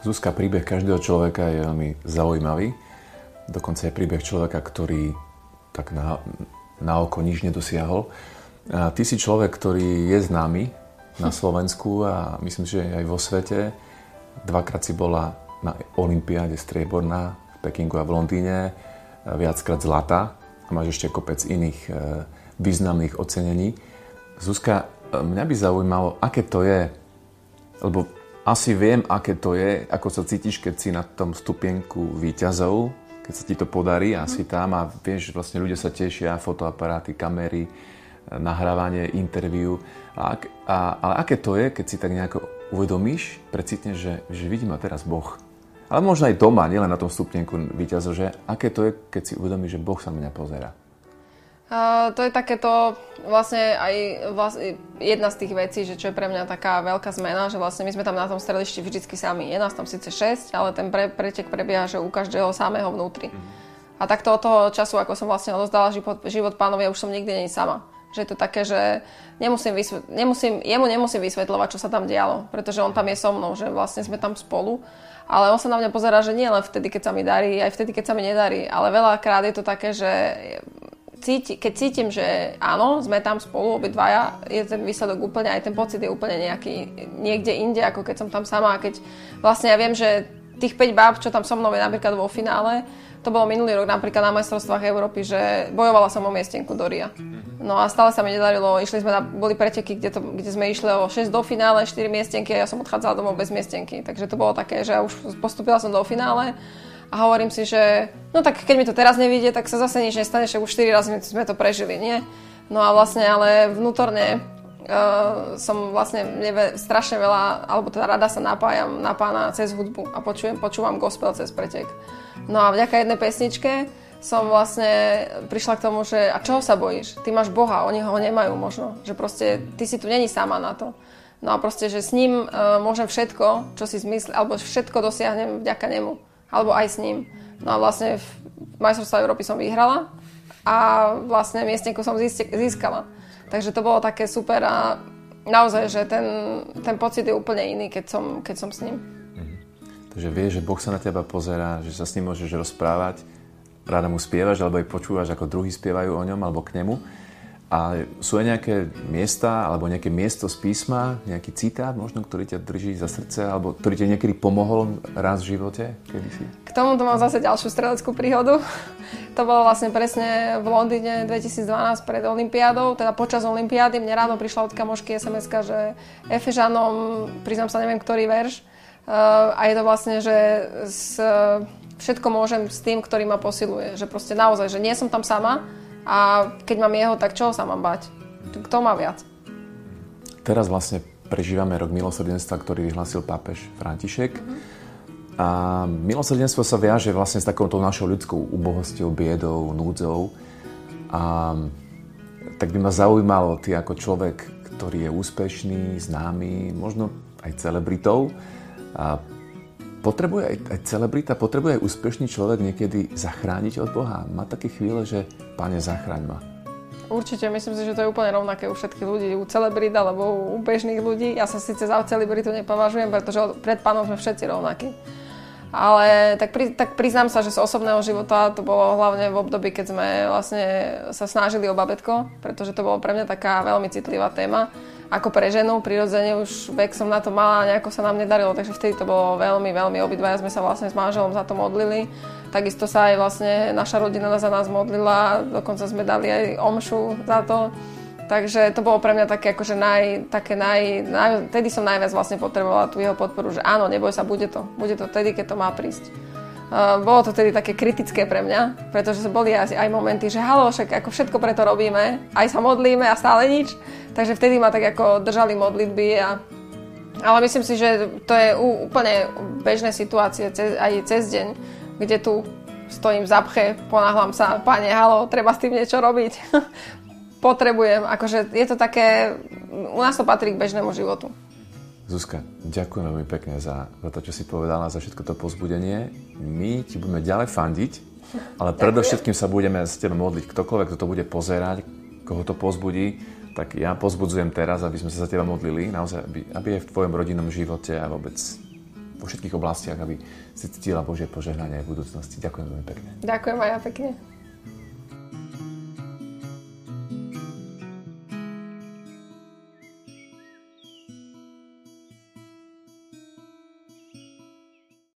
Zuzka, príbeh každého človeka je veľmi zaujímavý. Dokonca je príbeh človeka, ktorý tak na, na oko nič nedosiahol. A ty si človek, ktorý je známy na Slovensku a myslím, že aj vo svete. Dvakrát si bola na Olympiáde strieborná v Pekingu a v Londýne, viackrát zlata a máš ešte kopec iných e, významných ocenení. Zuzka, e, mňa by zaujímalo, aké to je, lebo asi viem, aké to je, ako sa cítiš, keď si na tom stupienku výťazov, keď sa ti to podarí a si tam a vieš, vlastne ľudia sa tešia, fotoaparáty, kamery, nahrávanie, interviu. A, a, ale aké to je, keď si tak nejako uvedomíš, precitneš, že, že vidím ma teraz Boh. Ale možno aj doma, nielen na tom stupienku výťazov, že aké to je, keď si uvedomíš, že Boh sa mňa pozera. Uh, to je takéto vlastne aj vlastne jedna z tých vecí, že čo je pre mňa taká veľká zmena, že vlastne my sme tam na tom stredišti vždycky sami. Je nás tam síce 6, ale ten pre, pretek prebieha, že u každého samého vnútri. Mm-hmm. A takto od toho času, ako som vlastne odozdala život, život pánovi, už som nikdy není sama. Že je to také, že nemusím, vysvet, nemusím, jemu nemusím vysvetľovať, čo sa tam dialo, pretože on tam je so mnou, že vlastne sme tam spolu. Ale on sa na mňa pozera, že nie len vtedy, keď sa mi darí, aj vtedy, keď sa mi nedarí. Ale veľakrát je to také, že cíti, keď cítim, že áno, sme tam spolu obidvaja, je ten výsledok úplne, aj ten pocit je úplne nejaký niekde inde, ako keď som tam sama. A keď vlastne ja viem, že tých 5 báb, čo tam so mnou je napríklad vo finále, to bolo minulý rok napríklad na majstrovstvách Európy, že bojovala som o miestenku do Ria. No a stále sa mi nedarilo, išli sme na, boli preteky, kde, to, kde sme išli o 6 do finále, 4 miestenky a ja som odchádzala domov bez miestenky. Takže to bolo také, že ja už postupila som do finále a hovorím si, že no tak keď mi to teraz nevidie, tak sa zase nič nestane, že už 4 razy sme to prežili, nie? No a vlastne, ale vnútorne uh, som vlastne neve, strašne veľa, alebo teda rada sa napájam na pána cez hudbu a počujem, počúvam gospel cez pretek. No a vďaka jednej pesničke som vlastne prišla k tomu, že a čoho sa bojíš? Ty máš Boha, oni ho nemajú možno. Že proste ty si tu není sama na to. No a proste, že s ním uh, môžem všetko, čo si zmyslím, alebo všetko dosiahnem vďaka nemu alebo aj s ním. No a vlastne v majstrovstve Európy som vyhrala a vlastne miestnenku som získala. Takže to bolo také super a naozaj, že ten, ten pocit je úplne iný, keď som, keď som s ním. Mhm. Takže vieš, že Boh sa na teba pozerá, že sa s ním môžeš rozprávať, rada mu spievaš, alebo aj počúvaš, ako druhí spievajú o ňom, alebo k nemu. A sú aj nejaké miesta alebo nejaké miesto z písma, nejaký citát možno, ktorý ťa drží za srdce alebo ktorý ti niekedy pomohol raz v živote? Kedysi? K tomu to mám zase ďalšiu streleckú príhodu. To bolo vlastne presne v Londýne 2012 pred Olympiádou, teda počas Olympiády. Mne ráno prišla od kamošky sms že Efežanom, priznám sa, neviem, ktorý verš. Uh, a je to vlastne, že s, všetko môžem s tým, ktorý ma posiluje. Že proste naozaj, že nie som tam sama, a keď mám jeho, tak čo sa mám bať? Kto má viac? Teraz vlastne prežívame rok milosrdenstva, ktorý vyhlásil pápež František. Mm-hmm. A milosrdenstvo sa viaže vlastne s takouto našou ľudskou ubohosťou, biedou, núdzou. A tak by ma zaujímalo, ty ako človek, ktorý je úspešný, známy, možno aj celebritou, a potrebuje aj, aj celebrita, potrebuje aj úspešný človek niekedy zachrániť od Boha. Má také chvíle, že Pane, zachráň ma. Určite, myslím si, že to je úplne rovnaké u všetkých ľudí, u celebrit alebo u bežných ľudí. Ja sa síce za celebritu nepovažujem, pretože pred pánom sme všetci rovnakí. Ale tak, pri, tak priznám sa, že z osobného života to bolo hlavne v období, keď sme vlastne sa snažili o babetko, pretože to bolo pre mňa taká veľmi citlivá téma ako pre ženu, prirodzene už vek som na to mala a nejako sa nám nedarilo, takže vtedy to bolo veľmi, veľmi obidvaja sme sa vlastne s manželom za to modlili. Takisto sa aj vlastne naša rodina za nás modlila, dokonca sme dali aj omšu za to. Takže to bolo pre mňa také akože naj, také naj, naj, tedy som najviac vlastne potrebovala tú jeho podporu, že áno, neboj sa, bude to, bude to tedy, keď to má prísť. Uh, bolo to tedy také kritické pre mňa, pretože boli aj, aj momenty, že halo, však ako všetko preto robíme, aj sa modlíme a stále nič. Takže vtedy ma tak ako držali modlitby a ale myslím si, že to je úplne bežné situácie aj cez deň, kde tu stojím v zapche, ponáhľam sa, pane, halo, treba s tým niečo robiť. Potrebujem, akože je to také, u nás to patrí k bežnému životu. Zuzka, ďakujem veľmi pekne za, za to, čo si povedala, za všetko to pozbudenie. My ti budeme ďalej fandiť, ale predovšetkým sa budeme s tebou modliť. Ktokoľvek, kto to bude pozerať, koho to pozbudí, tak ja pozbudzujem teraz, aby sme sa za teba modlili, naozaj, aby, aby je v tvojom rodinnom živote a vôbec vo všetkých oblastiach, aby si cítila Božie požehnanie aj v budúcnosti. Ďakujem veľmi pekne. Ďakujem aj ja pekne.